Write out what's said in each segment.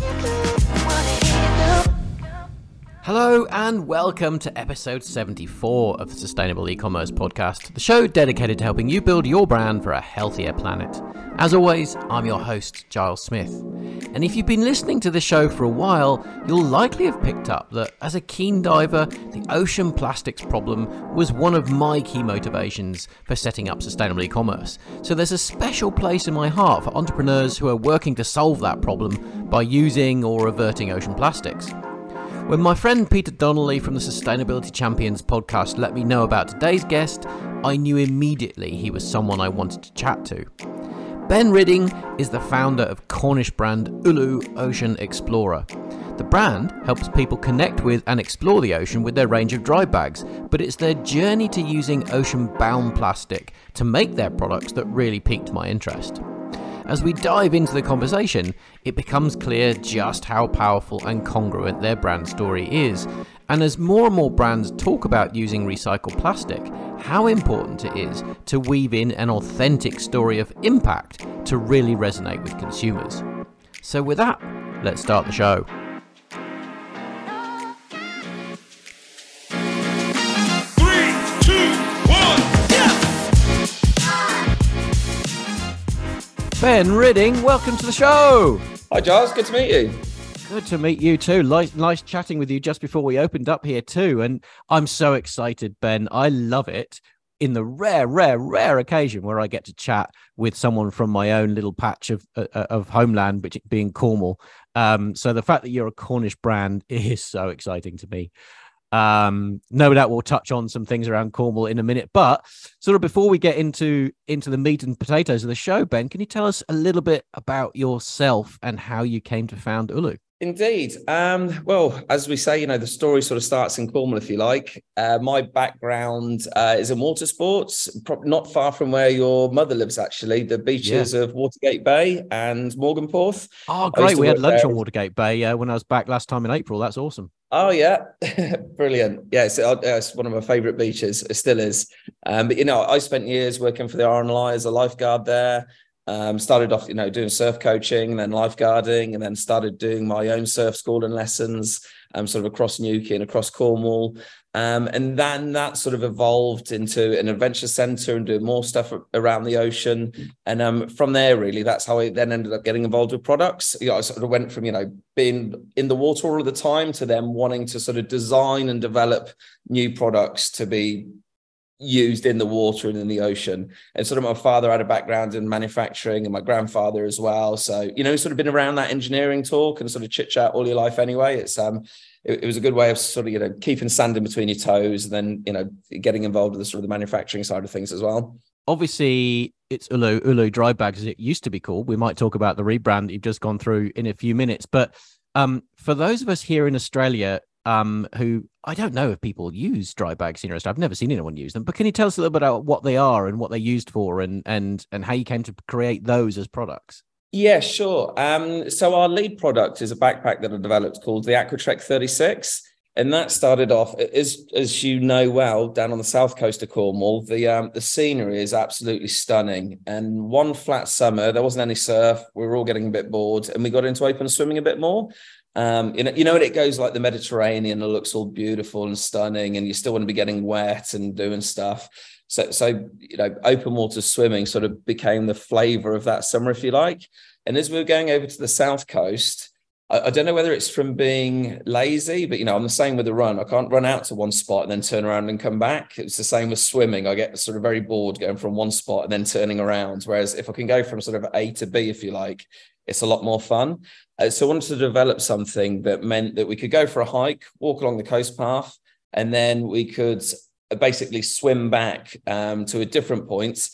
Thank you. Hello and welcome to episode 74 of the Sustainable E-commerce podcast, the show dedicated to helping you build your brand for a healthier planet. As always, I'm your host, Giles Smith. And if you've been listening to the show for a while, you'll likely have picked up that as a keen diver, the ocean plastics problem was one of my key motivations for setting up sustainable e-commerce. So there's a special place in my heart for entrepreneurs who are working to solve that problem by using or averting ocean plastics. When my friend Peter Donnelly from the Sustainability Champions podcast let me know about today's guest, I knew immediately he was someone I wanted to chat to. Ben Ridding is the founder of Cornish brand Ulu Ocean Explorer. The brand helps people connect with and explore the ocean with their range of dry bags, but it's their journey to using ocean bound plastic to make their products that really piqued my interest. As we dive into the conversation, it becomes clear just how powerful and congruent their brand story is. And as more and more brands talk about using recycled plastic, how important it is to weave in an authentic story of impact to really resonate with consumers. So, with that, let's start the show. Ben Ridding, welcome to the show. Hi, Giles. Good to meet you. Good to meet you too. Nice, nice chatting with you just before we opened up here too. And I'm so excited, Ben. I love it. In the rare, rare, rare occasion where I get to chat with someone from my own little patch of uh, uh of homeland, which being Cornwall. Um, so the fact that you're a Cornish brand is so exciting to me. Um, no doubt we'll touch on some things around Cornwall in a minute, but sort of before we get into into the meat and potatoes of the show, Ben, can you tell us a little bit about yourself and how you came to found Ulu? Indeed. Um, well, as we say, you know, the story sort of starts in Cornwall, if you like. Uh, my background uh, is in water sports, not far from where your mother lives, actually, the beaches yeah. of Watergate Bay and Mawgan Porth. Oh, great. We had lunch there. on Watergate Bay uh, when I was back last time in April. That's awesome. Oh yeah, brilliant. Yeah, it's, uh, it's, one of my favourite beaches. It still is. Um, but you know, I spent years working for the RNLI as a lifeguard there. Um, started off, you know, doing surf coaching, and then lifeguarding, and then started doing my own surf school and lessons, um, sort of across Newquay and across Cornwall. Um, and then that sort of evolved into an adventure center and doing more stuff around the ocean. And um, from there, really, that's how I then ended up getting involved with products. You know, I sort of went from, you know, being in the water all the time to them wanting to sort of design and develop new products to be used in the water and in the ocean. And sort of my father had a background in manufacturing and my grandfather as well. So, you know, sort of been around that engineering talk and sort of chit chat all your life anyway. It's um it, it, was a good way of sort of, you know, keeping sand in between your toes and then, you know, getting involved with the sort of the manufacturing side of things as well. Obviously, it's Ulu Ulu dry bags as it used to be called. We might talk about the rebrand that you've just gone through in a few minutes. But um, for those of us here in Australia um, who I don't know if people use dry bags in Australia. I've never seen anyone use them. But can you tell us a little bit about what they are and what they're used for, and and and how you came to create those as products? Yeah, sure. Um, so our lead product is a backpack that I developed called the Aquatrek 36. And that started off, as as you know well, down on the south coast of Cornwall. The um, the scenery is absolutely stunning. And one flat summer, there wasn't any surf. We were all getting a bit bored, and we got into open swimming a bit more. Um, you know, you know, when it goes like the Mediterranean, it looks all beautiful and stunning, and you still want to be getting wet and doing stuff. So, so you know, open water swimming sort of became the flavour of that summer, if you like. And as we were going over to the south coast, I, don't know whether it's from being lazy, but you know, I'm the same with the run. I can't run out to one spot and then turn around and come back. It's the same with swimming. I get sort of very bored going from one spot and then turning around. Whereas if I can go from sort of A to B, if you like, it's a lot more fun. Uh, so I wanted to develop something that meant that we could go for a hike, walk along the coast path, and then we could basically swim back um, to a different point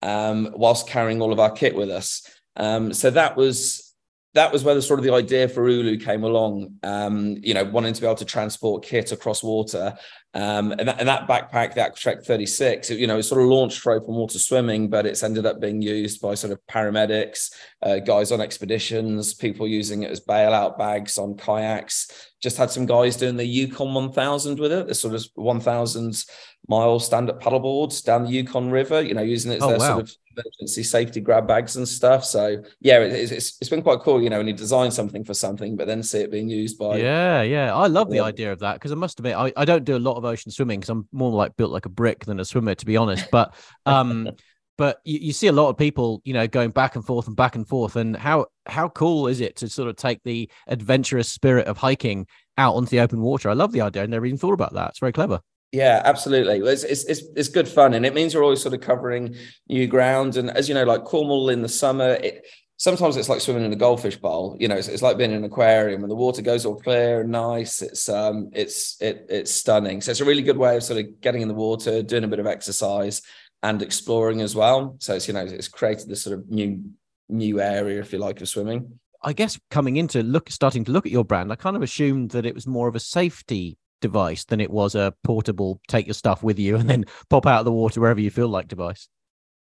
um, whilst carrying all of our kit with us. Um, so that was that was where the sort of the idea for Ulu came along. Um, you know, wanting to be able to transport kit across water, um, and, that, and, that, backpack, the Aquatrek 36, you know, it sort of launched for open water swimming, but it's ended up being used by sort of paramedics, uh, guys on expeditions, people using it as bailout bags on kayaks, just had some guys doing the Yukon 1000 with it, the sort of 1000 mile stand up paddle boards down the Yukon River, you know, using it as oh, their wow. sort of emergency safety grab bags and stuff. So yeah, it, it's, it's been quite cool, you know, when you design something for something, but then see it being used by. Yeah, yeah. I love the idea of that because I must admit, I, I don't do a lot of ocean swimming because I'm more like built like a brick than a swimmer, to be honest. But, um, but you, you see a lot of people, you know, going back and forth and back and forth. And how, how cool is it to sort of take the adventurous spirit of hiking out onto the open water? I love the idea. I never even thought about that. It's very clever. Yeah, absolutely. It's, it's, it's it's good fun, and it means you're always sort of covering new ground. And as you know, like Cornwall in the summer, it, sometimes it's like swimming in a goldfish bowl. You know, it's, it's like being in an aquarium, and the water goes all clear and nice. It's um, it's it, it's stunning. So it's a really good way of sort of getting in the water, doing a bit of exercise, and exploring as well. So it's you know, it's created this sort of new new area, if you like, of swimming. I guess coming into look, starting to look at your brand, I kind of assumed that it was more of a safety device than it was a portable take your stuff with you and then pop out of the water wherever you feel like device.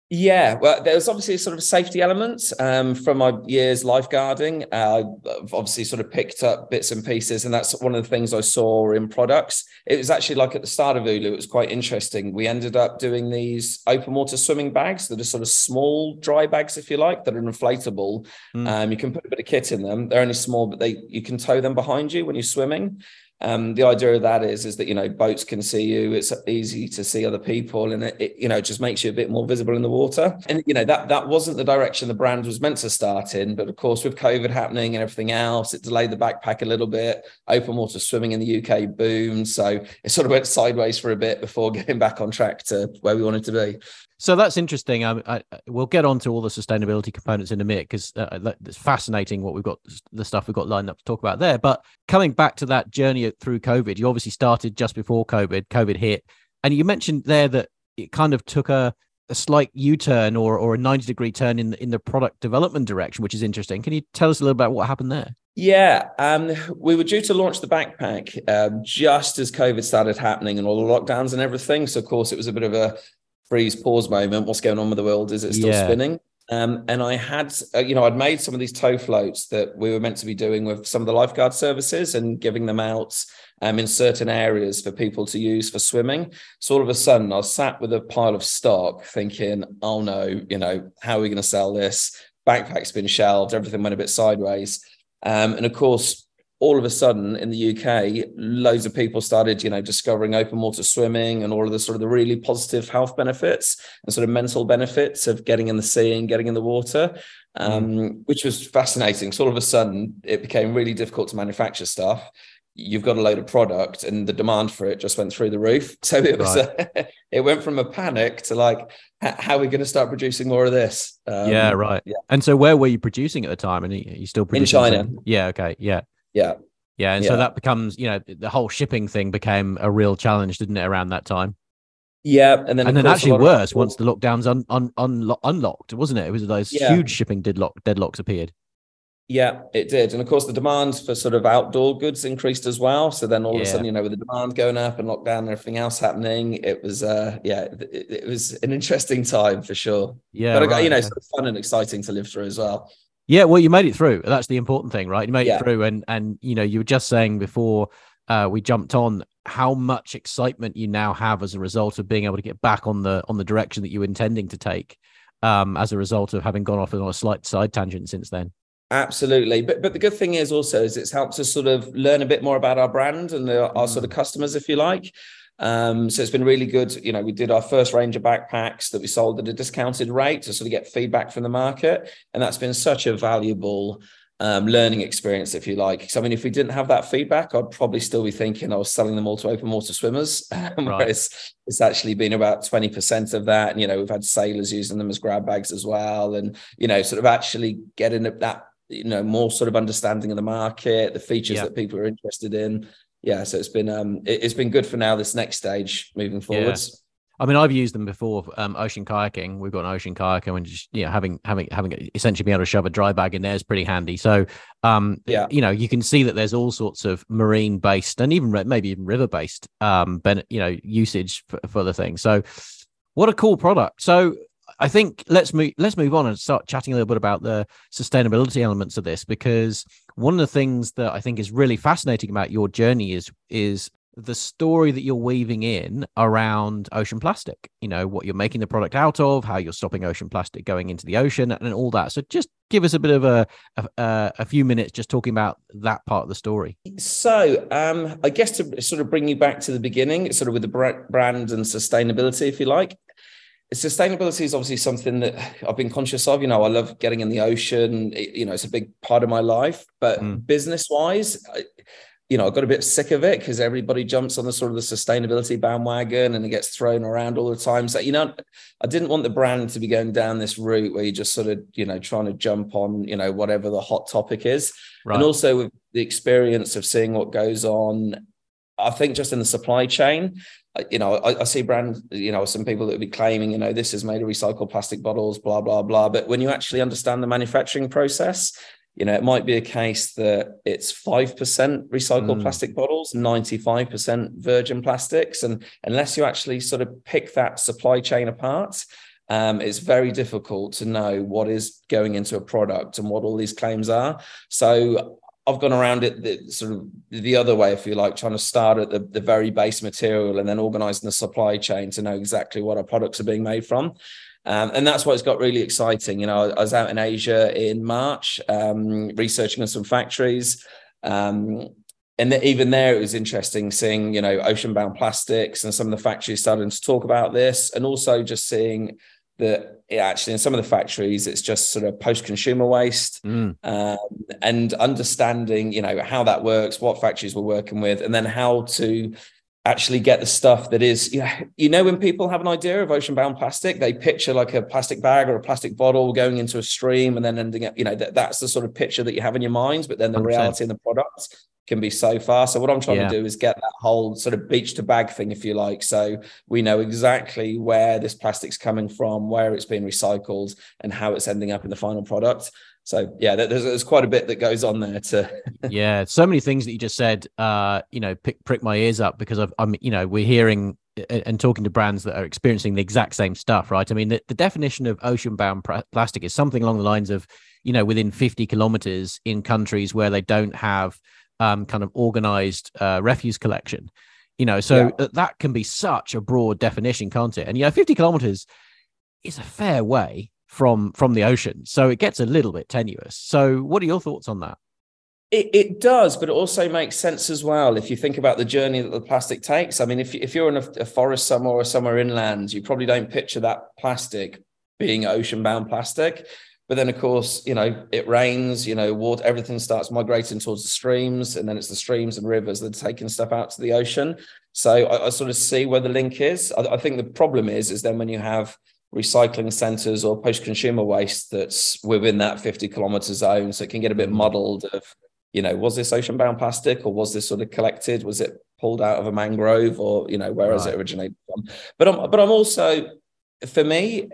Yeah, well, there's obviously a sort of safety element um, from my years lifeguarding. Uh, I've obviously sort of picked up bits and pieces, and that's one of the things I saw in products. It was actually like at the start of Ulu, it was quite interesting. We ended up doing these open water swimming bags that are sort of small dry bags, if you like, that are inflatable. Mm. Um, you can put a bit of kit in them. They're only small, but they you can tow them behind you when you're swimming. Um, the idea of that is is that you know boats can see you. It's easy to see other people, and it, it, you know just makes you a bit more visible in the water. And you know that that wasn't the direction the brand was meant to start in. But of course, with COVID happening and everything else, it delayed the backpack a little bit. Open water swimming in the UK boomed, so it sort of went sideways for a bit before getting back on track to where we wanted to be. So that's interesting. I, I, we'll get on to all the sustainability components in a minute because uh, it's fascinating what we've got, the stuff we've got lined up to talk about there. But coming back to that journey through COVID, you obviously started just before COVID, COVID hit. And you mentioned there that it kind of took a, a slight U-turn or, or a 90 degree turn in, in the product development direction, which is interesting. Can you tell us a little about what happened there? Yeah, um, we were due to launch the backpack um, just as COVID started happening and all the lockdowns and everything. So, of course, it was a bit of a freeze pause moment. What's going on with the world? Is it still yeah. spinning? Um, and I had, uh, you know, I'd made some of these tow floats that we were meant to be doing with some of the lifeguard services and giving them out um, in certain areas for people to use for swimming. So all of a sudden, I was sat with a pile of stock, thinking, "Oh no, you know, how are we going to sell this?" Backpack's been shelved. Everything went a bit sideways. Um, and of course, all of a sudden in the UK, loads of people started, you know, discovering open water swimming and all of the sort of the really positive health benefits and sort of mental benefits of getting in the sea and getting in the water, um, mm. which was fascinating. So all of a sudden, it became really difficult to manufacture stuff. You've got a load of product, and the demand for it just went through the roof. So it was, right. a, it went from a panic to like, how are we going to start producing more of this? Um, yeah, right. Yeah. And so, where were you producing at the time? And you still producing in China? Something? Yeah. Okay. Yeah. Yeah. Yeah. And yeah. so that becomes, you know, the whole shipping thing became a real challenge, didn't it, around that time? Yeah. And then, and then actually worse once the lockdowns un, un, un, unlocked, wasn't it? It was those yeah. huge shipping deadlock, deadlocks appeared. Yeah, it did. And of course, the demand for sort of outdoor goods increased as well. So then all yeah. of a sudden, you know, with the demand going up and lockdown and everything else happening, it was, uh, yeah, it, it was an interesting time for sure. Yeah. But, right. you know, sort of fun and exciting to live through as well. Yeah, well, you made it through. That's the important thing, right? You made yeah. it through, and and you know, you were just saying before uh, we jumped on how much excitement you now have as a result of being able to get back on the on the direction that you were intending to take, um, as a result of having gone off on a slight side tangent since then. Absolutely, but but the good thing is also is it's helped us sort of learn a bit more about our brand and the, our sort of mm. customers, if you like. Um, so it's been really good. You know, we did our first range of backpacks that we sold at a discounted rate to sort of get feedback from the market. And that's been such a valuable um, learning experience, if you like. So, I mean, if we didn't have that feedback, I'd probably still be thinking I was selling them all to open water swimmers. Right. Whereas it's actually been about 20% of that. And, you know, we've had sailors using them as grab bags as well. And, you know, sort of actually getting that, you know, more sort of understanding of the market, the features yeah. that people are interested in yeah, so it's been um it, has been good for now. This next stage moving forwards. Yeah. I mean, I've used them before. Um, ocean kayaking. We've got an ocean kayaker, and just you know, having having having essentially being able to shove a dry bag in there is pretty handy. So, um, yeah, you know, you can see that there's all sorts of marine based and even maybe even river based, um, ben, you know, usage for, for the thing. So, what a cool product. So, I think let's move let's move on and start chatting a little bit about the sustainability elements of this because one of the things that I think is really fascinating about your journey is is the story that you're weaving in around ocean plastic you know what you're making the product out of how you're stopping ocean plastic going into the ocean and all that. So just give us a bit of a a, a few minutes just talking about that part of the story. So um i guess to sort of bring you back to the beginning sort of with the brand and sustainability if you like sustainability is obviously something that I've been conscious of. You know, I love getting in the ocean. It, you know, it's a big part of my life. But mm. business wise, you know, I got a bit sick of it because everybody jumps on the sort of the sustainability bandwagon and it gets thrown around all the time. So, you know, I didn't want the brand to be going down this route where you're just sort of, you know, trying to jump on, you know, whatever the hot topic is. Right. And also with the experience of seeing what goes on, I think just in the supply chain, you know, I, I see brands, you know, some people that would be claiming, you know, this is made of recycled plastic bottles, blah, blah, blah. But when you actually understand the manufacturing process, you know, it might be a case that it's 5% recycled mm. plastic bottles, 95% virgin plastics. And unless you actually sort of pick that supply chain apart, um, it's very difficult to know what is going into a product and what all these claims are. So I've gone around it the, sort of the other way, if you like, trying to start at the, the very base material and then organizing the supply chain to know exactly what our products are being made from. Um, and that's why it's got really exciting. You know, I was out in Asia in March, um, researching on some factories. Um, and even there, it was interesting seeing, you know, ocean bound plastics and some of the factories starting to talk about this, and also just seeing that actually in some of the factories it's just sort of post-consumer waste mm. um, and understanding you know how that works what factories we're working with and then how to actually get the stuff that is you know, you know when people have an idea of ocean bound plastic they picture like a plastic bag or a plastic bottle going into a stream and then ending up you know that, that's the sort of picture that you have in your minds but then the 100%. reality and the product can be so far. So what i'm trying yeah. to do is get that whole sort of beach to bag thing if you like. So we know exactly where this plastic's coming from where it's being recycled and how it's ending up in the final product. So yeah there's, there's quite a bit that goes on there to yeah so many things that you just said uh you know pick, prick my ears up because I've, i'm you know we're hearing and talking to brands that are experiencing the exact same stuff right? I mean the, the definition of ocean bound plastic is something along the lines of you know within 50 kilometers in countries where they don't have um, kind of organized uh, refuse collection you know so yeah. that can be such a broad definition can't it and you know 50 kilometers is a fair way from from the ocean. So it gets a little bit tenuous. So what are your thoughts on that? It, it does, but it also makes sense as well if you think about the journey that the plastic takes. I mean, if, if you're in a, a forest somewhere or somewhere inland, you probably don't picture that plastic being ocean bound plastic. But then, of course, you know, it rains, you know, water, everything starts migrating towards the streams, and then it's the streams and rivers that are taking stuff out to the ocean. So I, I sort of see where the link is. I, I think the problem is, is then when you have recycling centers or post-consumer waste that's within that 50 kilometer zone so it can get a bit mm-hmm. muddled of you know was this ocean bound plastic or was this sort of collected was it pulled out of a mangrove or you know where right. has it originated from but i'm but i'm also for me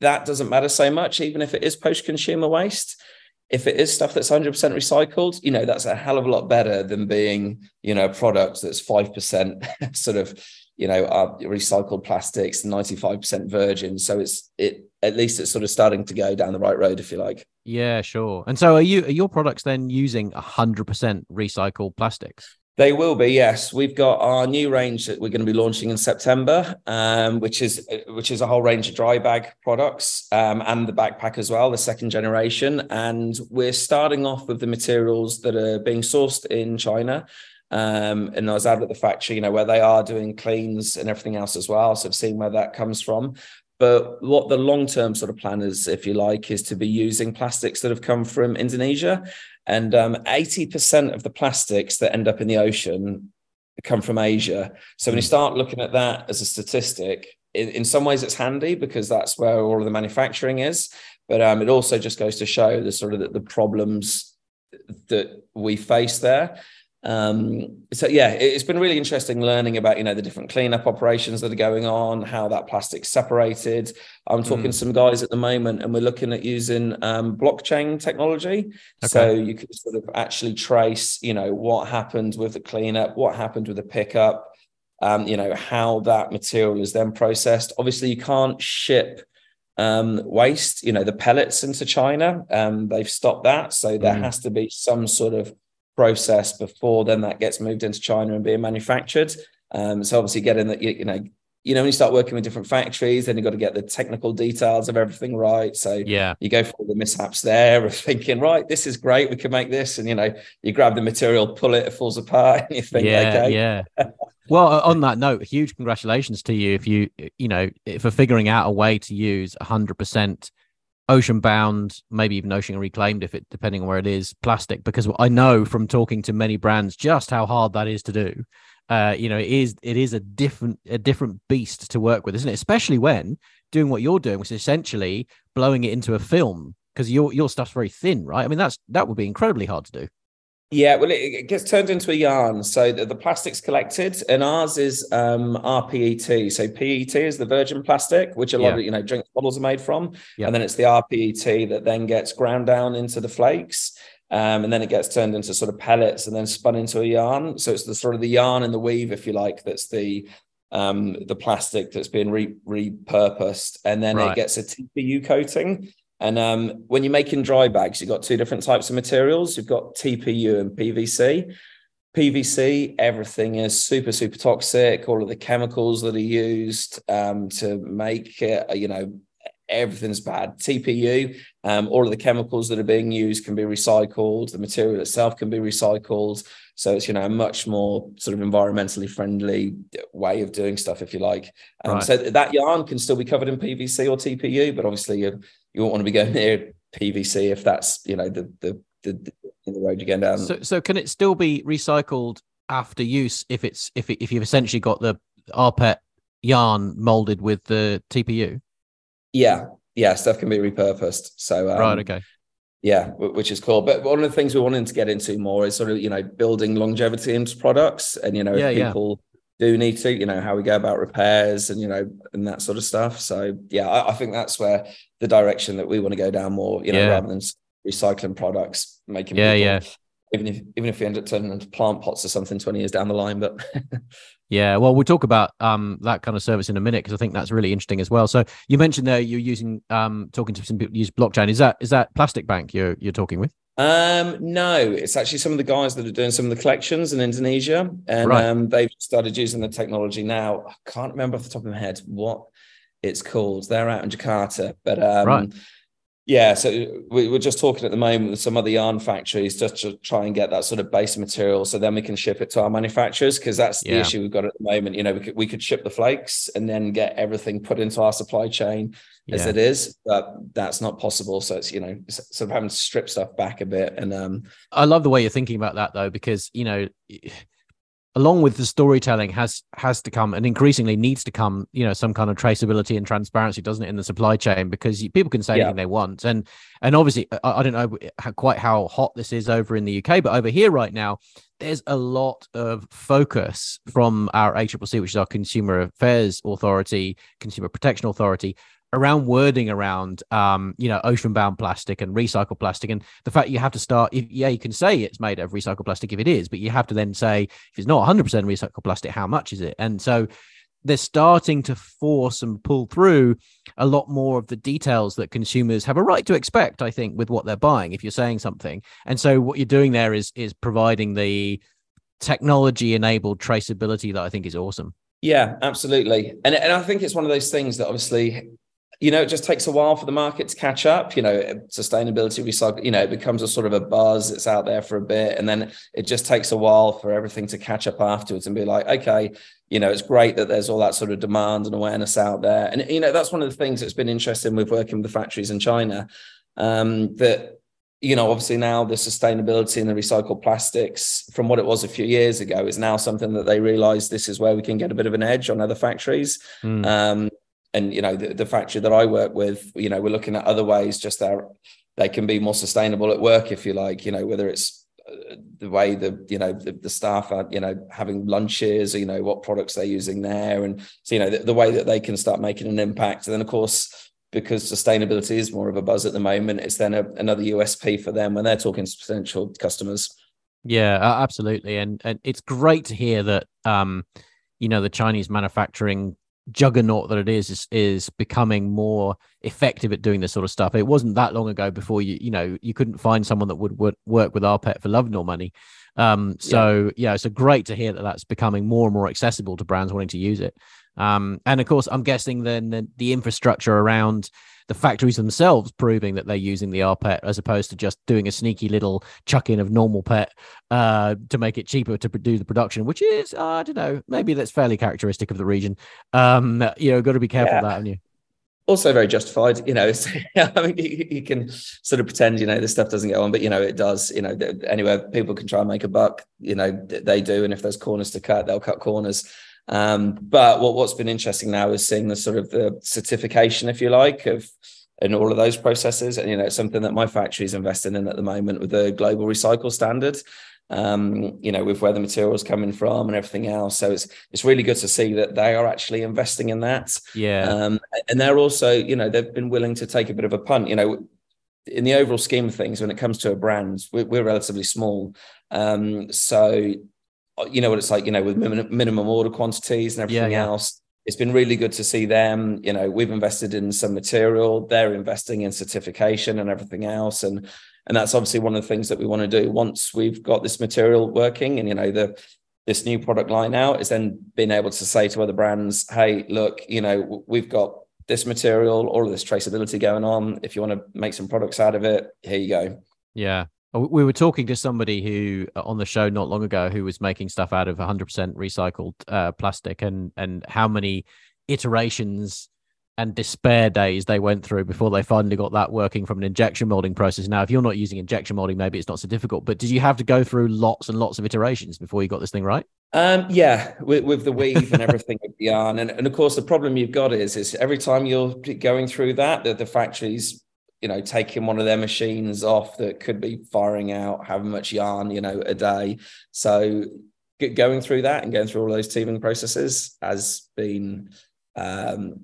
that doesn't matter so much even if it is post-consumer waste if it is stuff that's 100% recycled you know that's a hell of a lot better than being you know a product that's 5% sort of you know, are recycled plastics, 95% virgin. So it's it at least it's sort of starting to go down the right road, if you like. Yeah, sure. And so are you are your products then using 100% recycled plastics? They will be, yes. We've got our new range that we're going to be launching in September, um, which is which is a whole range of dry bag products um, and the backpack as well, the second generation. And we're starting off with the materials that are being sourced in China um, and I was out at the factory, you know, where they are doing cleans and everything else as well. So I've seen where that comes from. But what the long term sort of plan is, if you like, is to be using plastics that have come from Indonesia. And um, 80% of the plastics that end up in the ocean come from Asia. So when you hmm. start looking at that as a statistic, in, in some ways it's handy because that's where all of the manufacturing is. But um, it also just goes to show the sort of the, the problems that we face there. Um, so yeah, it's been really interesting learning about you know the different cleanup operations that are going on, how that plastic's separated. I'm talking mm. to some guys at the moment, and we're looking at using um, blockchain technology, okay. so you can sort of actually trace you know what happened with the cleanup, what happened with the pickup, um, you know how that material is then processed. Obviously, you can't ship um, waste, you know, the pellets into China. Um, they've stopped that. So there mm. has to be some sort of process before then that gets moved into China and being manufactured. Um, so obviously getting that, you, you know, you know, when you start working with different factories, then you've got to get the technical details of everything right. So yeah, you go for all the mishaps there of thinking, right, this is great, we can make this, and you know, you grab the material, pull it, it falls apart, and you think, yeah, okay, yeah. well, on that note, huge congratulations to you if you, you know, for figuring out a way to use hundred percent ocean bound, maybe even ocean reclaimed, if it depending on where it is, plastic. Because I know from talking to many brands just how hard that is to do uh, you know, it is it is a different a different beast to work with, isn't it? Especially when doing what you're doing, which is essentially blowing it into a film because your your stuff's very thin, right? I mean, that's that would be incredibly hard to do. Yeah, well, it, it gets turned into a yarn. So the, the plastic's collected, and ours is um, rPET. So PET is the virgin plastic, which a lot yeah. of you know drink bottles are made from, yeah. and then it's the rPET that then gets ground down into the flakes. Um, and then it gets turned into sort of pellets and then spun into a yarn. So it's the sort of the yarn and the weave, if you like, that's the um, the plastic that's been re- repurposed, and then right. it gets a TPU coating. And um, when you're making dry bags, you've got two different types of materials. You've got TPU and PVC. PVC, everything is super, super toxic. All of the chemicals that are used um, to make it, you know, everything's bad. TPU, um, all of the chemicals that are being used can be recycled. The material itself can be recycled. So it's you know a much more sort of environmentally friendly way of doing stuff, if you like. Um, right. So that yarn can still be covered in PVC or TPU, but obviously you you won't want to be going near PVC if that's you know the the the, the, the road you're going down. So so can it still be recycled after use if it's if it, if you've essentially got the rPET yarn molded with the TPU? Yeah, yeah, stuff can be repurposed. So um, right, okay, yeah, which is cool. But one of the things we're wanting to get into more is sort of you know building longevity into products, and you know yeah, if people yeah. Do need to, you know how we go about repairs and you know and that sort of stuff. So yeah, I, I think that's where the direction that we want to go down more. You know, yeah. rather than recycling products, making yeah, yeah even if even if we end up turning into plant pots or something 20 years down the line but yeah well we'll talk about um that kind of service in a minute because i think that's really interesting as well so you mentioned there you're using um talking to some people use blockchain is that is that plastic bank you're you're talking with um no it's actually some of the guys that are doing some of the collections in indonesia and right. um they've started using the technology now. I can't remember off the top of my head what it's called. They're out in jakarta but um right yeah, so we, are just talking at the moment with some of the yarn factories just to try and get that sort of base material, so then we can ship it to our manufacturers because that's the issue we've got at the moment. You know, we could we could ship the flakes and then get everything put into our supply chain yeah. as it is, but that's not possible. So it's you know sort of having to strip stuff back a bit. And um, I love the way you're thinking about that though, because you know along with the storytelling has has to come and increasingly needs to come you know some kind of traceability and transparency doesn't it in the supply chain because people can say yeah. anything they want and and obviously I, I, don't know how, quite how hot this is over in the uk but over here right now there's a lot of focus from our ACCC, which is our Consumer Affairs Authority, Consumer Protection Authority, around wording around um, you know ocean bound plastic and recycled plastic and the fact you have to start if, yeah you can say it's made of recycled plastic if it is but you have to then say if it's not 100% recycled plastic how much is it? And so they're starting to force and pull through a lot more of the details that consumers have a right to expect i think with what they're buying if you're saying something. And so what you're doing there is is providing the technology enabled traceability that i think is awesome. Yeah, absolutely. And, and I think it's one of those things that obviously you know, it just takes a while for the market to catch up. You know, sustainability, recycle, you know, it becomes a sort of a buzz. It's out there for a bit. And then it just takes a while for everything to catch up afterwards and be like, okay, you know, it's great that there's all that sort of demand and awareness out there. And, you know, that's one of the things that's been interesting with working with the factories in China. Um, that you know, obviously now the sustainability and the recycled plastics from what it was a few years ago is now something that they realize this is where we can get a bit of an edge on other factories. Mm. Um, and you know the, the factory that I work with, you know, we're looking at other ways just that they can be more sustainable at work, if you like. You know, whether it's uh, the way the you know the, the staff are you know having lunches, or, you know what products they're using there, and so you know the, the way that they can start making an impact. And then of course, because sustainability is more of a buzz at the moment, it's then a, another USP for them when they're talking to potential customers. Yeah, absolutely, and and it's great to hear that um, you know the Chinese manufacturing juggernaut that it is, is is becoming more effective at doing this sort of stuff. It wasn't that long ago before you you know you couldn't find someone that would, would work with rPET for love nor money. Um, so yeah. yeah, so great to hear that that's becoming more and more accessible to brands wanting to use it. Um, and of course, I'm guessing then the, the infrastructure around the factories themselves proving that they're using the rPET as opposed to just doing a sneaky little chuck in of normal pet uh, to make it cheaper to do the production, which is, uh, I don't know, maybe that's fairly characteristic of the region. Um, you know, got to be careful yeah. that, haven't you? also very justified. You know, I mean, you, you, can sort of pretend, you know, this stuff doesn't go on, but you know, it does. You know, anywhere people can try and make a buck, you know, they do. And if there's corners to cut, they'll cut corners. Um, but what, what's been interesting now is seeing the sort of the certification, if you like, of and all of those processes. And you know, it's something that my factory is investing in at the moment with the global recycle standard. Um, you know, with where the materials coming from and everything else. So it's it's really good to see that they are actually investing in that. Yeah. Um, and they're also, you know, they've been willing to take a bit of a punt. You know, in the overall scheme of things, when it comes to a brand, we're, we're relatively small. Um, so Uh, you know what it's like, you know, with minimum order quantities and everything yeah, yeah. else. It's been really good to see them. You know, we've invested in some material, they're investing in certification and everything else. And and that's obviously one of the things that we want to do once we've got this material working and you know the this new product line out is then being able to say to other brands, hey, look, you know, we've got this material, all of this traceability going on. If you want to make some products out of it, here you go. Yeah. Uh, we were talking to somebody who uh, on the show not long ago who was making stuff out of 100% recycled uh, plastic and and how many iterations and despair days they went through before they finally got that working from an injection molding process. Now, if you're not using injection molding, maybe it's not so difficult. But did you have to go through lots and lots of iterations before you got this thing right? Um, yeah, with, with the weave and everything with the yarn, and, and of course the problem you've got is is every time you're going through that, that the factories you know, taking one of their machines off that could be firing out however much yarn, you know, a day. So going through that and going through all those teething processes has been um,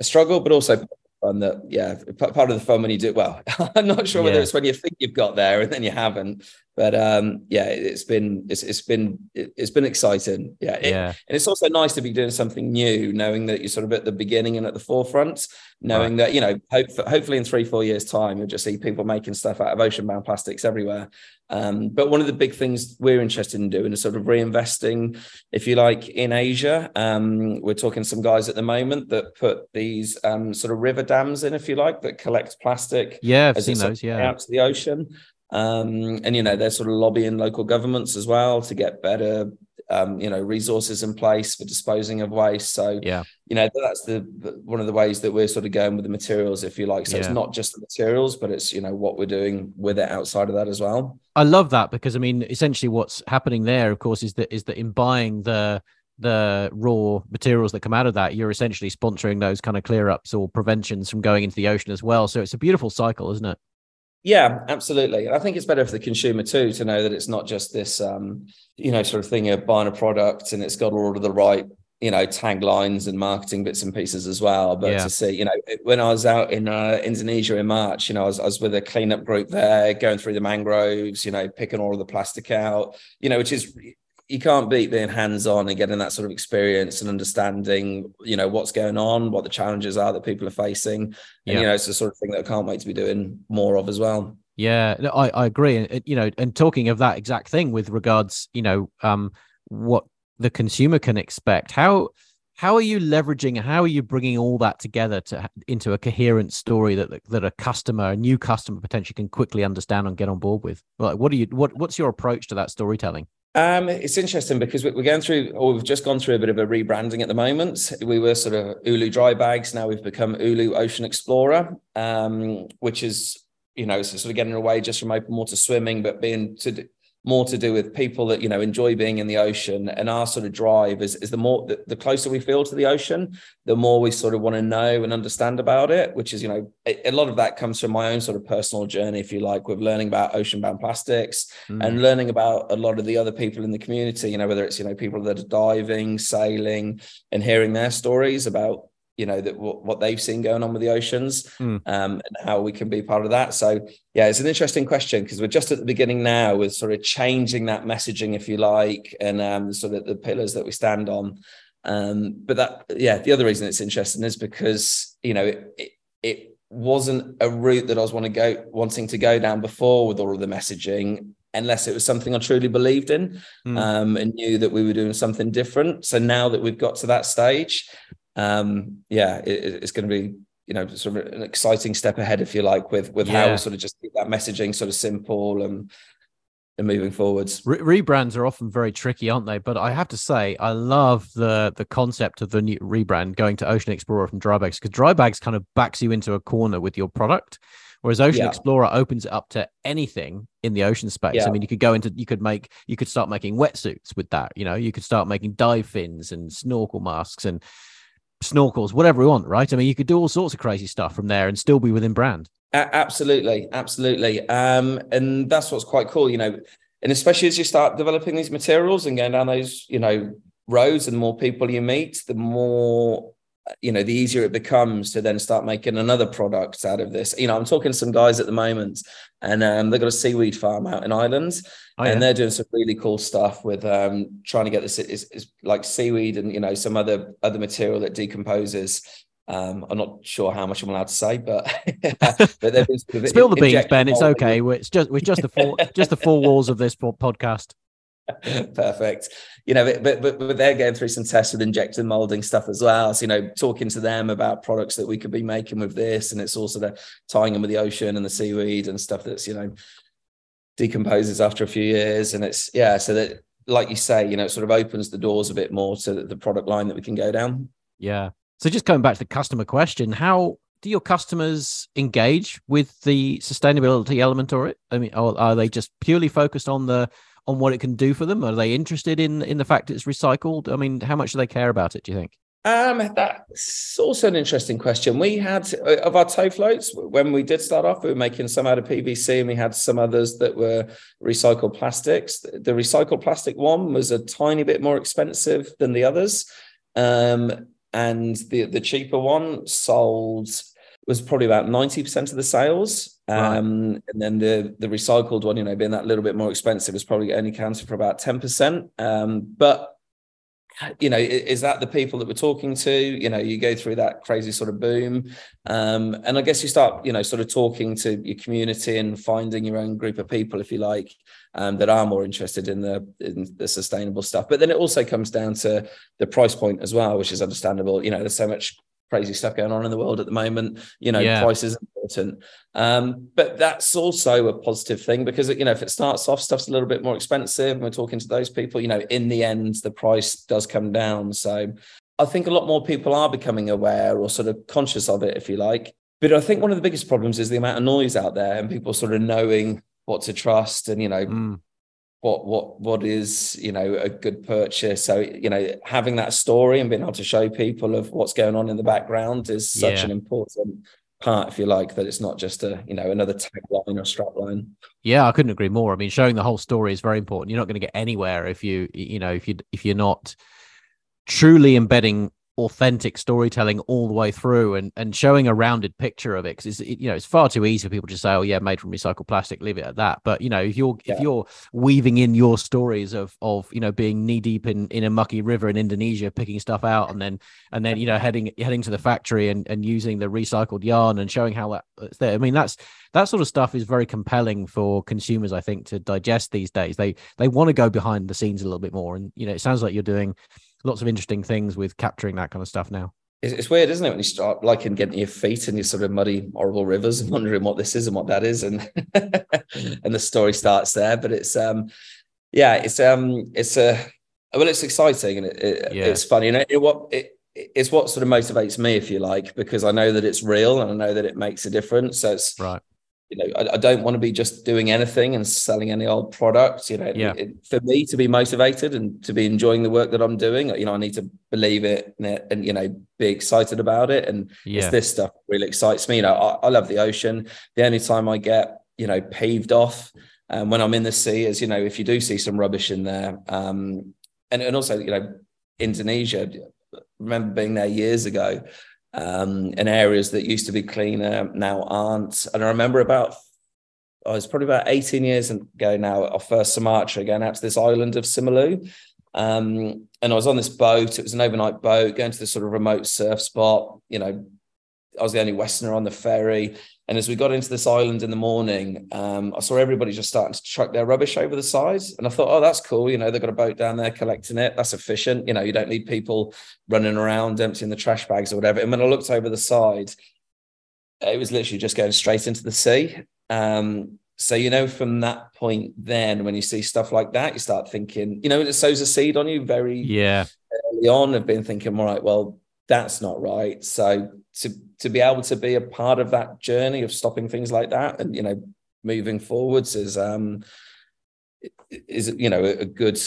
a struggle, but also fun that yeah part of the fun when you do well i'm not sure whether yeah. it's when you think you've got there and then you haven't but um yeah it's been it's, it's been it's been exciting yeah, it, yeah and it's also nice to be doing something new knowing that you're sort of at the beginning and at the forefront knowing right. that you know hope, hopefully in three four years time you'll just see people making stuff out of ocean bound plastics everywhere um, but one of the big things we're interested in doing is sort of reinvesting, if you like, in Asia. Um, we're talking some guys at the moment that put these um, sort of river dams in, if you like, that collect plastic. Yeah, I've seen those. Yeah, out to the ocean. Um, and you know they're sort of lobbying local governments as well to get better um, you know resources in place for disposing of waste. So yeah. you know that's the one of the ways that we're sort of going with the materials if you like. So yeah. it's not just the materials but it's you know what we're doing with it outside of that as well. I love that because i mean essentially what's happening there of course is that is that in buying the the raw materials that come out of that you're essentially sponsoring those kind of clear ups or preventions from going into the ocean as well. So it's a beautiful cycle isn't it yeah, absolutely. I think it's better for the consumer too to know that it's not just this, um, you know, sort of thing of buying a product and it's got all of the right, you know, taglines and marketing bits and pieces as well. But yeah. to see, you know, when I was out in uh, Indonesia in March, you know, I was, I was with a cleanup group there, going through the mangroves, you know, picking all of the plastic out, you know, which is you can't beat being hands on and getting that sort of experience and understanding, you know, what's going on, what the challenges are that people are facing. And, yeah. you know, it's the sort of thing that I can't wait to be doing more of as well. Yeah, I, I agree. And, you know, and talking of that exact thing with regards, you know, um, what the consumer can expect, how, how are you leveraging how are you bringing all that together to into a coherent story that that a customer a new customer potentially can quickly understand and get on board with like what are you what what's your approach to that storytelling um, it's interesting because we're going through, or we've just gone through a bit of a rebranding at the moment. We were sort of Ulu dry bags. Now we've become Ulu Ocean Explorer, um, which is, you know, so sort of getting away just from open water swimming, but being to more to do with people that you know enjoy being in the ocean and our sort of drive is, is the more the, the closer we feel to the ocean the more we sort of want to know and understand about it which is you know a, a, lot of that comes from my own sort of personal journey if you like with learning about ocean bound plastics mm. and learning about a lot of the other people in the community you know whether it's you know people that are diving sailing and hearing their stories about you know that what they've seen going on with the oceans mm. um, and how we can be part of that so yeah it's an interesting question because we're just at the beginning now with sort of changing that messaging if you like and um, sort of the pillars that we stand on Um, but that, yeah, the other reason it's interesting is because you know it, it, it wasn't a route that I was want to go wanting to go down before with all of the messaging, unless it was something I truly believed in mm. um, and knew that we were doing something different. So now that we've got to that stage, um, yeah, it, it's going to be you know sort of an exciting step ahead, if you like, with with yeah. how we sort of just keep that messaging sort of simple and and moving forwards. Re- rebrands are often very tricky, aren't they? But I have to say, I love the the concept of the new rebrand going to Ocean Explorer from Drybags because Drybags kind of backs you into a corner with your product, whereas Ocean yeah. Explorer opens it up to anything in the ocean space. Yeah. I mean, you could go into, you could make, you could start making wetsuits with that. You know, you could start making dive fins and snorkel masks and snorkels, whatever we want, right? I mean, you could do all sorts of crazy stuff from there and still be within brand absolutely, absolutely. Um, and that's what's quite cool, you know, and especially as you start developing these materials and going down those, you know, roads and more people you meet, the more you know, the easier it becomes to then start making another product out of this. You know, I'm talking to some guys at the moment, and um, they've got a seaweed farm out in Ireland, oh, yeah. and they're doing some really cool stuff with um, trying to get this is, is like seaweed and you know some other other material that decomposes um, I'm not sure how much I'm allowed to say, but, but been spill the beans, Ben. It's okay. It's just it's just the four just the four walls of this podcast. Perfect. You know, but, but but they're going through some tests with injection molding stuff as well. So you know, talking to them about products that we could be making with this, and it's also the tying them with the ocean and the seaweed and stuff that's you know decomposes after a few years, and it's yeah. So that, like you say, you know, it sort of opens the doors a bit more to the product line that we can go down. Yeah, so just coming back to the customer question, how do your customers engage with the sustainability element or it? I mean, are they just purely focused on the on what it can do for them? Are they interested in in the fact it's recycled? I mean, how much do they care about it? Do you think? Um, that's also an interesting question. We had uh, of our tow floats when we did start off, we were making some out of PVC, and we had some others that were recycled plastics. The recycled plastic one was a tiny bit more expensive than the others. Um, and the the cheaper one sold was probably about 90% of the sales. Right. Um, and then the the recycled one, you know, being that little bit more expensive, was probably only counted for about 10%. Um, but you know, is that the people that we're talking to? You know, you go through that crazy sort of boom. Um, and I guess you start, you know, sort of talking to your community and finding your own group of people, if you like, um, that are more interested in the in the sustainable stuff. But then it also comes down to the price point as well, which is understandable. You know, there's so much crazy stuff going on in the world at the moment. You know, yeah. price is important. Um, but that's also a positive thing because you know, if it starts off, stuff's a little bit more expensive, and we're talking to those people, you know, in the end, the price does come down. So I think a lot more people are becoming aware or sort of conscious of it, if you like. But I think one of the biggest problems is the amount of noise out there and people sort of knowing what to trust and you know mm. What what what is you know a good purchase. So you know having that story and being able to show people of what's going on in the background is such yeah. an important part if you like that it's not just a you know another tagline or strapline. Yeah i couldn't agree more. I mean showing the whole story is very important. You're not going to get anywhere if you you know if you if you're not truly embedding authentic storytelling all the way through and and showing a rounded picture of it because it, you know it's far too easy for people to say oh yeah made from recycled plastic leave it at that. But you know if you're yeah. if you're weaving in your stories of of you know being knee deep in in a mucky river in Indonesia picking stuff out and then and then you know heading heading to the factory and and using the recycled yarn and showing how that's there. I mean that's that sort of stuff is very compelling for consumers I think to digest these days. They they want to go behind the scenes a little bit more and you know it sounds like you're doing lots of interesting things with capturing that kind of stuff now. It's, weird, isn't it, when you start like in getting your feet in these sort of muddy, horrible rivers and wondering what this is and what that is, and and the story starts there. But it's um, yeah, it's um, it's a well, it's exciting and it, it, yeah. it's funny, and it what it it's what sort of motivates me, if you like, because I know that it's real and I know that it makes a difference. So it's right you know, I, I, don't want to be just doing anything and selling any old products. You know, yeah. it, for me to be motivated and to be enjoying the work that I'm doing, you know, I need to believe it and, and you know, be excited about it. And yeah. it's this stuff really excites me. You know, I, I, love the ocean. The only time I get, you know, peeved off um, when I'm in the sea is, you know, if you do see some rubbish in there. Um, and, and also, you know, Indonesia, remember being there years ago um, in areas that used to be cleaner now aren't. And I remember about, oh, was probably about 18 years ago now, our first Sumatra going out to this island of Simeulue. Um, and I was on this boat. It was an overnight boat going to this sort of remote surf spot. You know, I was the only Westerner on the ferry. And as we got into this island in the morning, um, I saw everybody just starting to chuck their rubbish over the side. And I thought, oh, that's cool. You know, they've got a boat down there collecting it. That's efficient. You know, you don't need people running around emptying the trash bags or whatever. And when I looked over the side, it was literally just going straight into the sea. Um, so, you know, from that point, then when you see stuff like that, you start thinking, you know, it sows a seed on you very yeah early on. I've been thinking, all right, well, that's not right. So to to be able to be a part of that journey of stopping things like that and you know moving forwards is um is you know a good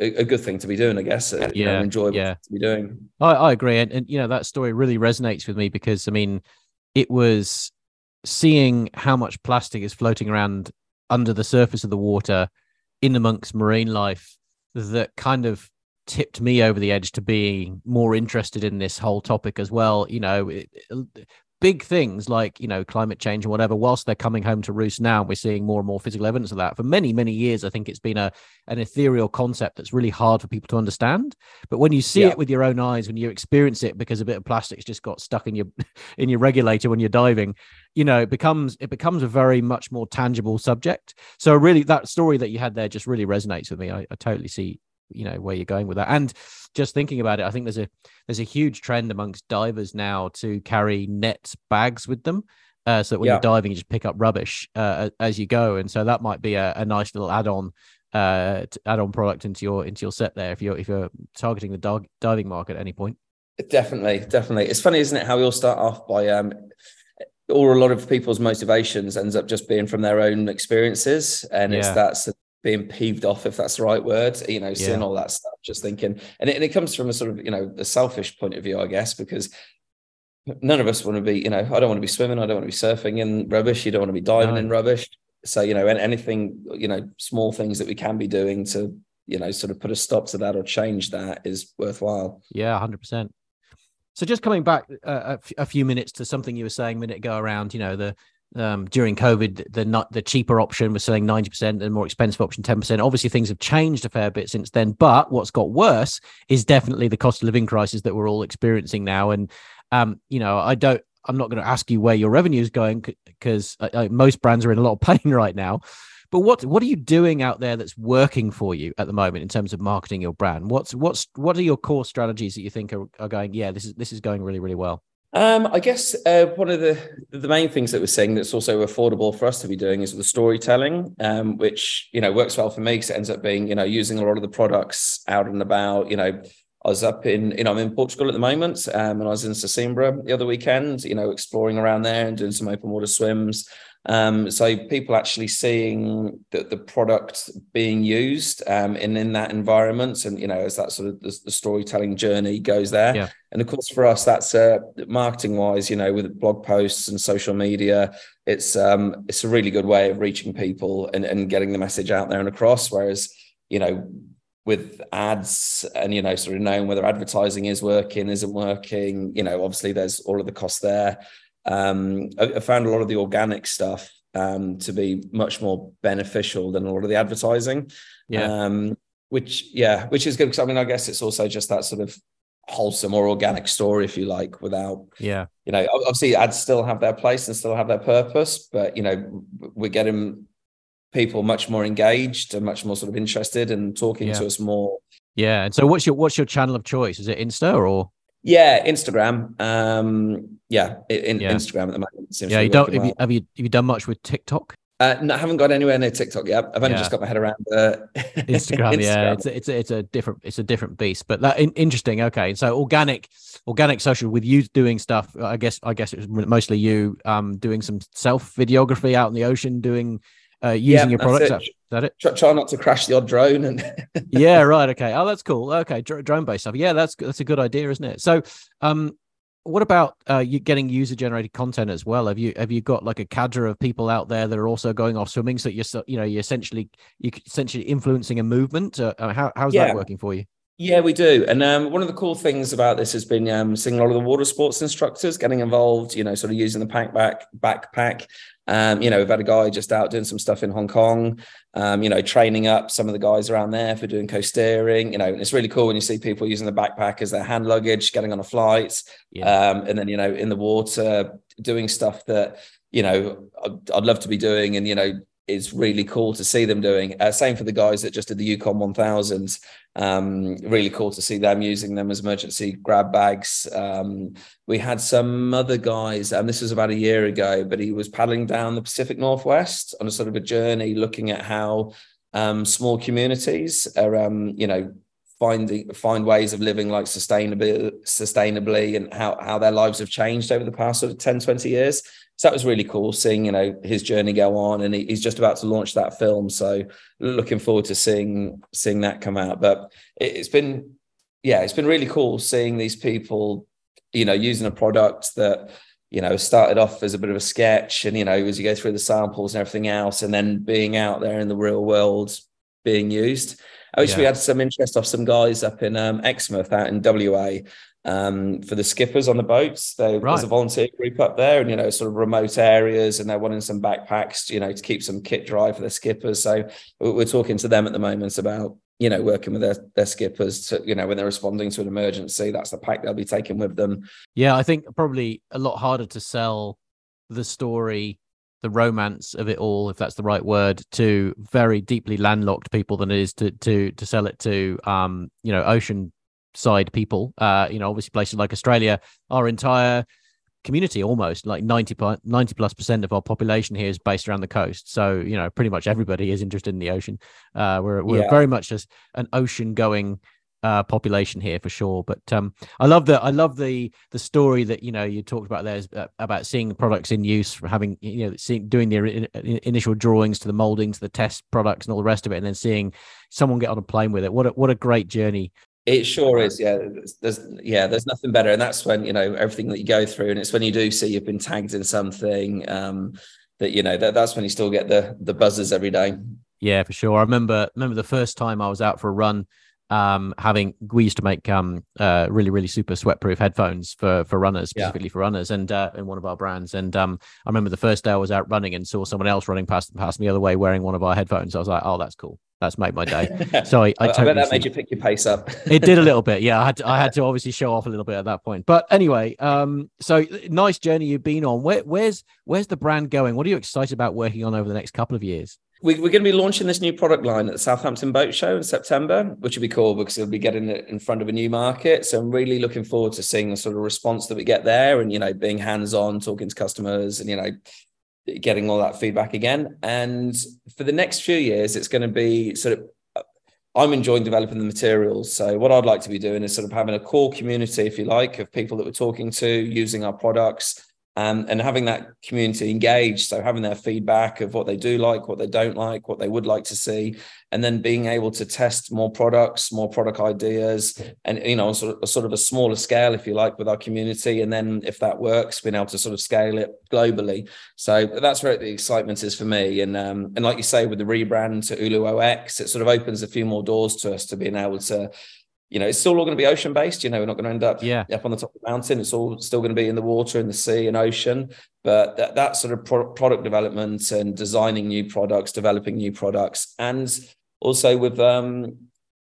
a, good thing to be doing, I guess. Yeah, you know, enjoyable yeah. to be doing. I, I agree, and, and you know that story really resonates with me because I mean, it was seeing how much plastic is floating around under the surface of the water in amongst marine life that kind of tipped me over the edge to being more interested in this whole topic as well. You know, it, it, big things like you know climate change and whatever. Whilst they're coming home to roost now, we're seeing more and more physical evidence of that. For many many years, I think it's been a an ethereal concept that's really hard for people to understand. But when you see yeah. it with your own eyes, when you experience it, because a bit of plastic's just got stuck in your in your regulator when you're diving, you know, it becomes it becomes a very much more tangible subject. So really, that story that you had there just really resonates with me. I, I totally see you know where you're going with that. And just thinking about it i think there's a there's a huge trend amongst divers now to carry net bags with them uh, so that when yeah. you're diving you just pick up rubbish uh, as you go. And so that might be a, a nice little add-on uh add-on product into your into your set there if you're if you're targeting the dog, diving market at any point. Definitely definitely. It's funny isn't it how we all start off by um or a lot of people's motivations ends up just being from their own experiences. And yeah. it's that being peeved off, if that's the right word, you know, seeing yeah. all that stuff, just thinking, and it, and it comes from a sort of, you know, a selfish point of view, I guess, because none of us want to be, you know, I don't want to be swimming, I don't want to be surfing in rubbish, you don't want to be diving no. in rubbish. So, you know, and anything, you know, small things that we can be doing to, you know, sort of put a stop to that or change that is worthwhile. Yeah, 100%. So just coming back uh, a few minutes to something you were saying a minute ago around, you know, the um, during COVID, the not the cheaper option was selling 90% and the more expensive option 10%. Obviously, things have changed a fair bit since then. But what's got worse is definitely the cost of living crisis that we're all experiencing now. And um, you know, I don't I'm not going to ask you where your revenue is going because most brands are in a lot of pain right now. But what what are you doing out there that's working for you at the moment in terms of marketing your brand? What's what's what are your core strategies that you think are, are going? Yeah, this is this is going really really well. Um, I guess uh, one of the the main things that we're seeing that's also affordable for us to be doing is the storytelling, um, which you know works well for me because it ends up being you know using a lot of the products out and about. You know, I was up in you know I'm in Portugal at the moment, um, and I was in Sesimbra the other weekend. You know, exploring around there and doing some open water swims. Um, so people actually seeing the, the product being used um, in in that environment, and you know, as that sort of the, the storytelling journey goes there. Yeah. And of course, for us, that's uh, marketing wise, you know, with blog posts and social media, it's um, it's a really good way of reaching people and, and getting the message out there and across. Whereas, you know, with ads and you know sort of knowing whether advertising is working isn't working you know obviously there's all of the cost there um, I, I, found a lot of the organic stuff um, to be much more beneficial than a lot of the advertising. Yeah. Um, which yeah, which is good because I mean I guess it's also just that sort of wholesome or organic story, if you like, without yeah, you know, obviously ads still have their place and still have their purpose, but you know, we're getting people much more engaged and much more sort of interested and talking yeah. to us more. Yeah. And so what's your what's your channel of choice? Is it Insta or yeah, Instagram. Um, yeah, in, yeah. Instagram at the moment. yeah, you don't. Have you, have you have you done much with TikTok? Uh, no, I haven't got anywhere near TikTok yet. I've only yeah. just got my head around uh, Instagram, Instagram. Yeah, it's a, it's a, it's a different it's a different beast, but that in, interesting. Okay, so organic organic social with you doing stuff. I guess I guess it was mostly you um doing some self videography out in the ocean, doing uh, using yeah, your products. Is that it? Try, try, not to crash the odd drone. And yeah, right. Okay. Oh, that's cool. Okay, drone based stuff. Yeah, that's that's a good idea, isn't it? So, um, what about uh, you getting user generated content as well? Have you have you got like a cadre of people out there that are also going off swimming? So you're you know you're essentially you're essentially influencing a movement. Uh, uh, how how's yeah. that working for you? Yeah, we do. And um, one of the cool things about this has been um, seeing a lot of the water sports instructors getting involved, you know, sort of using the pack back backpack. Um, you know, we've had a guy just out doing some stuff in Hong Kong, um, you know, training up some of the guys around there for doing coasteering, you know, and it's really cool when you see people using the backpack as their hand luggage, getting on a flight. Yeah. Um, and then, you know, in the water, doing stuff that, you know, I'd, I'd love to be doing and, you know, is really cool to see them doing. Uh, same for the guys that just did the Yukon 1000s. Um, really cool to see them using them as emergency grab bags. Um, we had some other guys, and this was about a year ago, but he was paddling down the Pacific Northwest on a sort of a journey looking at how um, small communities are, um, you know, finding find ways of living like sustainably sustainably and how how their lives have changed over the past sort of 10 20 years so that was really cool seeing you know his journey go on and he's just about to launch that film. So looking forward to seeing seeing that come out. But it's been yeah it's been really cool seeing these people you know using a product that you know started off as a bit of a sketch and you know as you go through the samples and everything else and then being out there in the real world being used. I wish yeah. we had some interest off some guys up in um, Exmouth out in WA um, for the skippers on the boats. They, right. There's a volunteer group up there, and you know, sort of remote areas, and they're wanting some backpacks, you know, to keep some kit dry for the skippers. So we're talking to them at the moment about you know working with their, their skippers to you know when they're responding to an emergency. That's the pack they'll be taking with them. Yeah, I think probably a lot harder to sell the story the romance of it all, if that's the right word, to very deeply landlocked people than it is to to to sell it to um you know ocean side people. Uh, you know, obviously places like Australia, our entire community almost like 90 90 plus percent of our population here is based around the coast so you know pretty much everybody is interested in the ocean uh we're, we're yeah. very much as an ocean going uh population here for sure but um i love the i love the the story that you know you talked about there uh, about seeing products in use having you know seeing doing the initial drawings to the moldings the test products and all the rest of it and then seeing someone get on a plane with it what a, what a great journey it sure is, yeah. There's yeah, there's nothing better, and that's when you know everything that you go through, and it's when you do see you've been tagged in something um, that you know that that's when you still get the the buzzers every day. Yeah, for sure. I remember remember the first time I was out for a run. Um, having we used to make um uh really really super sweatproof headphones for for runners specifically yeah. for runners and uh in one of our brands and um I remember the first day I was out running and saw someone else running past past me the other way wearing one of our headphones I was like oh that's cool that's made my day. So I, I, totally bet that made you pick your pace up. it did a little bit, yeah. I had to, I had to obviously show off a little bit at that point. But anyway, um, so nice journey you've been on. Where, where's where's the brand going? What are you excited about working on over the next couple of years? We, are going to be launching this new product line at the Southampton Boat Show in September, which will be cool because it'll be getting it in front of a new market. So I'm really looking forward to seeing the sort of response that we get there, and you know, being hands on, talking to customers, and you know, getting all that feedback again. And for the next few years, it's going to be sort of uh, I'm enjoying developing the materials. So what I'd like to be doing is sort of having a core community, if you like, of people that we're talking to, using our products, um, and having that community engaged. So having their feedback of what they do like, what they don't like, what they would like to see, and then being able to test more products, more product ideas, and you know, sort of, sort of a smaller scale, if you like, with our community. And then if that works, being able to sort of scale it globally. So that's where the excitement is for me. And um, and like you say, with the rebrand to Ulu OX, it sort of opens a few more doors to us to being able to you know, it's still all going to be ocean based. You know, we're not going to end up yeah. up on the top of the mountain. It's all still going to be in the water, in the sea, and ocean. But that, that sort of pro- product development and designing new products, developing new products, and also with um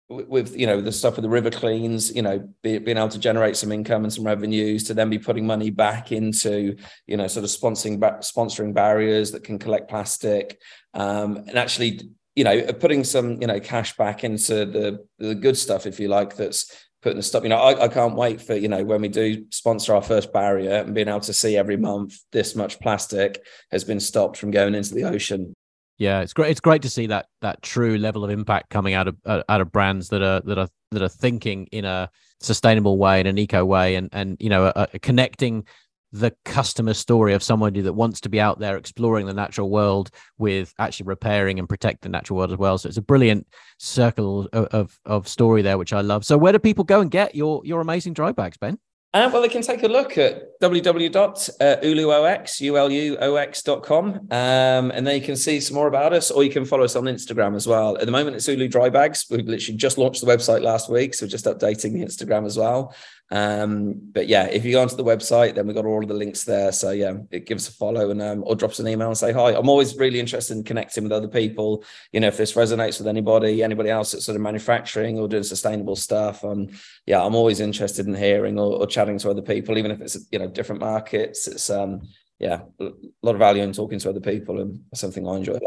with you know the stuff with the river cleans, you know, be, being able to generate some income and some revenues to then be putting money back into you know sort of sponsoring sponsoring barriers that can collect plastic, um, and actually you know, putting some, you know, cash back into the the good stuff, if you like, that's putting the stuff. You know, I, I can't wait for, you know, when we do sponsor our first barrier and being able to see every month this much plastic has been stopped from going into the ocean. Yeah, it's great. It's great to see that that true level of impact coming out of uh, out of brands that are that are that are thinking in a sustainable way, in an eco way, and and you know, uh, connecting the customer story of somebody that wants to be out there exploring the natural world with actually repairing and protect the natural world as well. So it's a brilliant circle of, of, of story there, which I love. So where do people go and get your your amazing dry bags, Ben? Uh, well, they can take a look at www.uluox.com um, and then you can see some more about us, or you can follow us on Instagram as well. At the moment, it's Ulu Dry Bags. We've literally just launched the website last week, so just updating the Instagram as well. Um, but yeah, if you go onto the website, then we've got all of the links there. So yeah, it gives a follow and um, or drops an email and say hi. I'm always really interested in connecting with other people. You know, if this resonates with anybody, anybody else that's sort of manufacturing or doing sustainable stuff. Um, yeah, I'm always interested in hearing or, or chatting to other people, even if it's you know different markets. It's um, yeah, a lot of value in talking to other people and something I enjoy.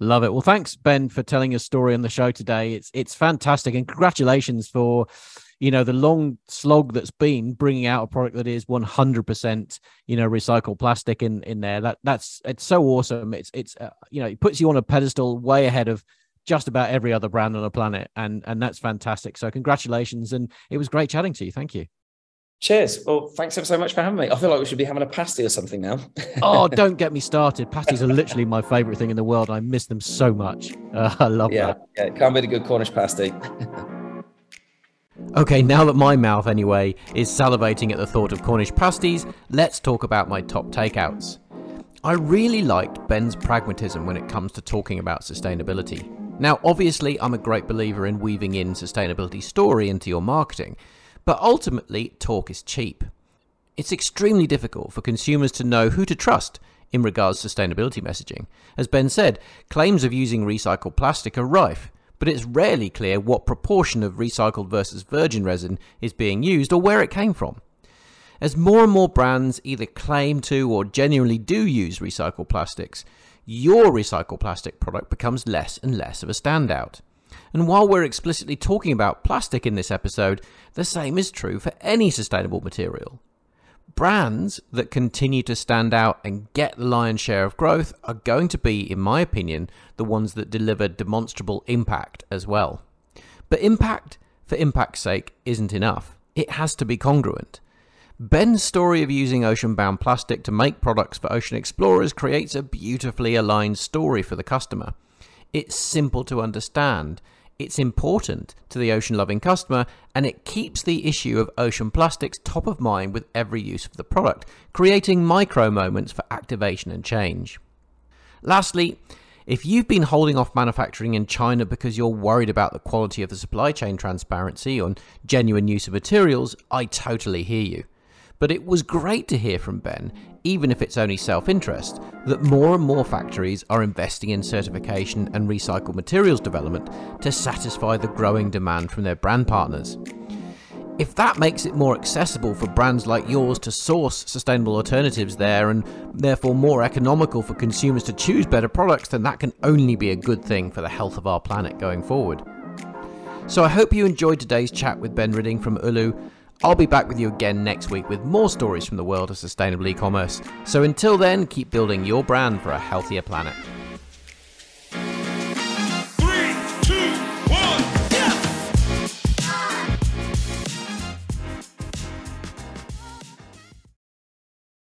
Love it. Well, thanks Ben for telling your story on the show today. It's it's fantastic and congratulations for you know the long slog that's been bringing out a product that is 100% you know recycled plastic in in there that that's it's so awesome it's it's uh, you know it puts you on a pedestal way ahead of just about every other brand on the planet and and that's fantastic so congratulations and it was great chatting to you thank you Cheers. Well, thanks ever so much for having me. I feel like we should be having a pasty or something now. oh, don't get me started. Pasties are literally my favorite thing in the world. I miss them so much. Uh, I love yeah, that. Yeah, it can't be a good Cornish pasty. Okay, now that my mouth, anyway, is salivating at the thought of Cornish pasties, let's talk about my top takeouts. I really liked Ben's pragmatism when it comes to talking about sustainability. Now, obviously, I'm a great believer in weaving in sustainability story into your marketing, but ultimately, talk is cheap. It's extremely difficult for consumers to know who to trust in regards to sustainability messaging. As Ben said, claims of using recycled plastic are rife, but it's rarely clear what proportion of recycled versus virgin resin is being used or where it came from. As more and more brands either claim to or genuinely do use recycled plastics, your recycled plastic product becomes less and less of a standout. And while we're explicitly talking about plastic in this episode, the same is true for any sustainable material brands that continue to stand out and get the lion's share of growth are going to be, in my opinion, the ones that deliver demonstrable impact as well. But impact for impact's sake isn't enough. It has to be congruent. Ben's story of using ocean bound plastic to make products for ocean explorers creates a beautifully aligned story for the customer. It's simple to understand, it's important to the ocean loving customer and it keeps the issue of ocean plastics top of mind with every use of the product, creating micro moments for activation and change. Lastly, if you've been holding off manufacturing in China because you're worried about the quality of the supply chain transparency on genuine use of materials, I totally hear you. But it was great to hear from Ben, even if it's only self interest, that more and more factories are investing in certification and recycled materials development to satisfy the growing demand from their brand partners. If that makes it more accessible for brands like yours to source sustainable alternatives there and therefore more economical for consumers to choose better products, then that can only be a good thing for the health of our planet going forward. So I hope you enjoyed today's chat with Ben Ridding from Ulu. I'll be back with you again next week with more stories from the world of sustainable e commerce. So until then, keep building your brand for a healthier planet.